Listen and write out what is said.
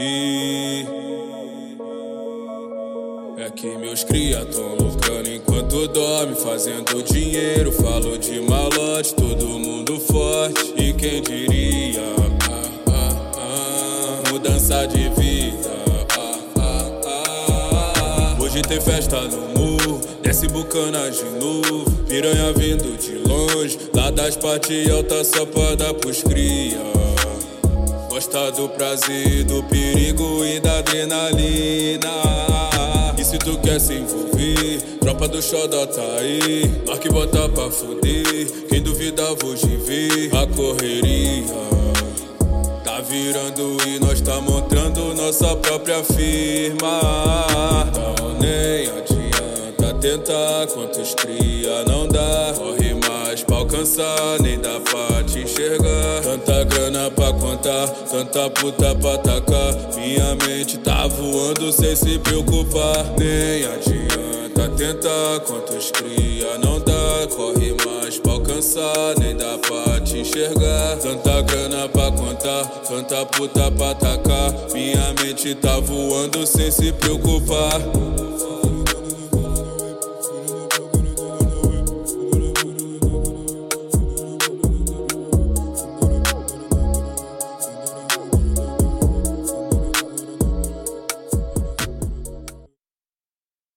E é que meus cria tão loucando enquanto dorme, fazendo dinheiro. Falo de malote, todo mundo forte. E quem diria? Ah, ah, ah, mudança de vida. Hoje tem festa no muro, desce bucana de novo. Piranha vindo de longe, lá das partes altas, só pra dar pros cria. Gosta do prazer, do perigo e da adrenalina. E se tu quer se envolver, tropa do xodó tá aí. Nós que bota pra fuder, quem duvida hoje vê a correria. Tá virando e nós tá montando nossa própria firma. Então nem adianta tentar, quantos cria não dá. Corre mais pra alcançar, nem dá pra. Pra contar, tanta puta pra atacar. Minha mente tá voando sem se preocupar. Nem adianta tentar, quantos cria não dá. Corre mais pra alcançar, nem dá pra te enxergar. Tanta grana pra contar, tanta puta pra atacar. Minha mente tá voando sem se preocupar.